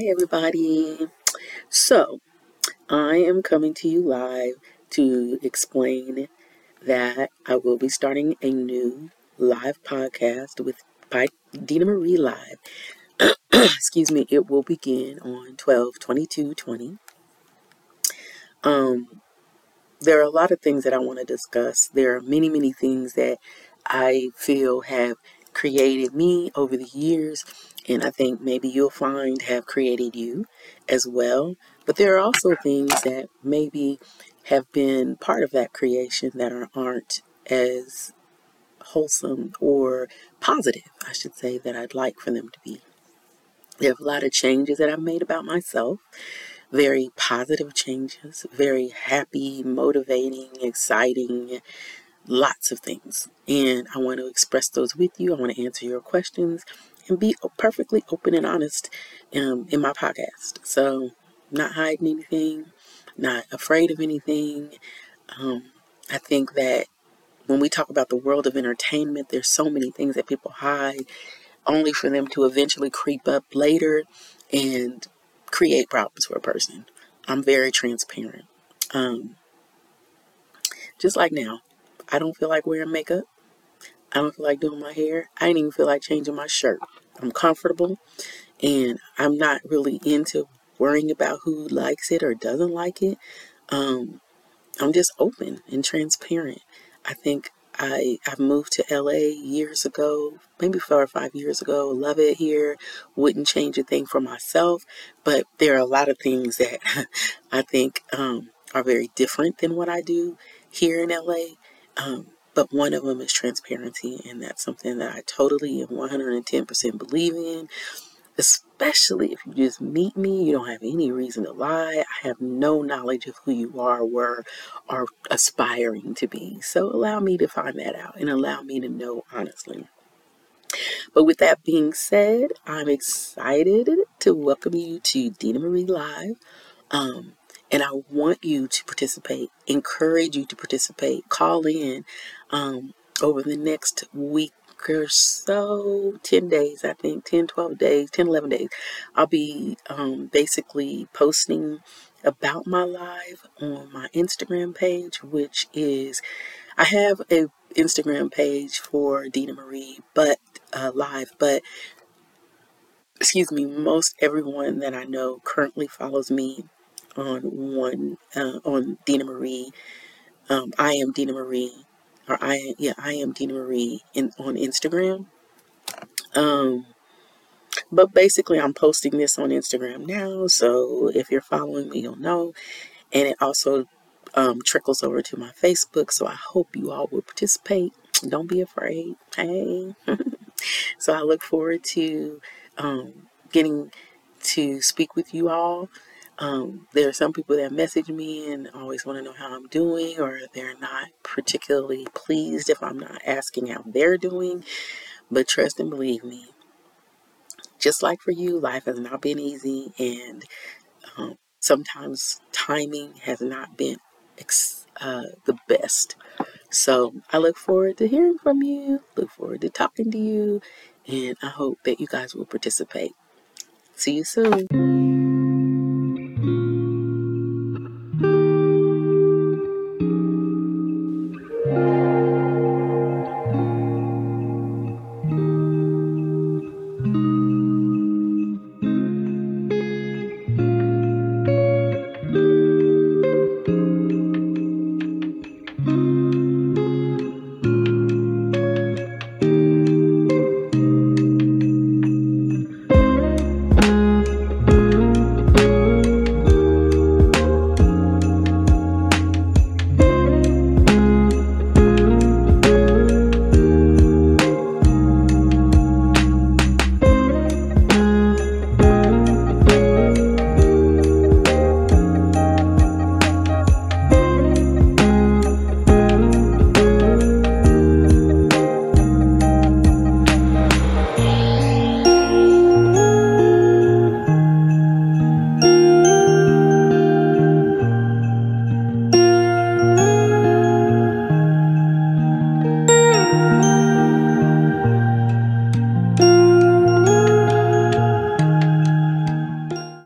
everybody. So, I am coming to you live to explain that I will be starting a new live podcast with by DeanaMarie Live. Excuse me, it will begin on 12 22 20. Um, there are a lot of things that I want to discuss. There are many, many things that I feel have created me over the years, and I think maybe you'll find have created you as well. But there are also things that maybe have been part of that creation that are, aren't as wholesome or positive, I should say, that I'd like for them to be. There are a lot of changes that I've made about myself, very positive changes, very happy, motivating, exciting, lots of things. And I want to express those with you. I want to answer your questions and be perfectly open and honest um, in my podcast. So, not hiding anything, not afraid of anything. Um, I think that when we talk about the world of entertainment, there's so many things that people hide only for them to eventually creep up later and create problems for a person. I'm very transparent. Um, just like now, I don't feel like wearing makeup. I don't feel like doing my hair. I didn't even feel like changing my shirt. I'm comfortable and I'm not really into worrying about who likes it or doesn't like it. Um, I'm just open and transparent. I think I I moved to LA years ago, maybe four or five years ago. Love it here. Wouldn't change a thing for myself, but there are a lot of things that I think um, are very different than what I do here in LA. Um, but one of them is transparency, and that's something that I totally and 110% believe in. Especially if you just meet me, you don't have any reason to lie. I have no knowledge of who you are, were, or aspiring to be. So allow me to find that out and allow me to know honestly. But with that being said, I'm excited to welcome you to DeanaMarie Live. Um, and I want you to participate, encourage you to participate, call in um, over the next week or so 10 days i think 10 12 days 10 11 days i'll be um, basically posting about my live on my instagram page which is i have a instagram page for DeanaMarie but uh, live but excuse me most everyone that i know currently follows me on one uh, on DeanaMarie. Um, I am DeanaMarie, or I yeah I am DeanaMarie in on Instagram. Um, but basically, I'm posting this on Instagram now, so if you're following me, you'll know. And it also um, trickles over to my Facebook, so I hope you all will participate. Don't be afraid. Hey. so I look forward to um, getting to speak with you all. Um, there are some people that message me and always want to know how I'm doing, or they're not particularly pleased if I'm not asking how they're doing. But trust and believe me, just like for you, life has not been easy, and um, sometimes timing has not been ex- uh, the best. So I look forward to hearing from you, look forward to talking to you, and I hope that you guys will participate. See you soon.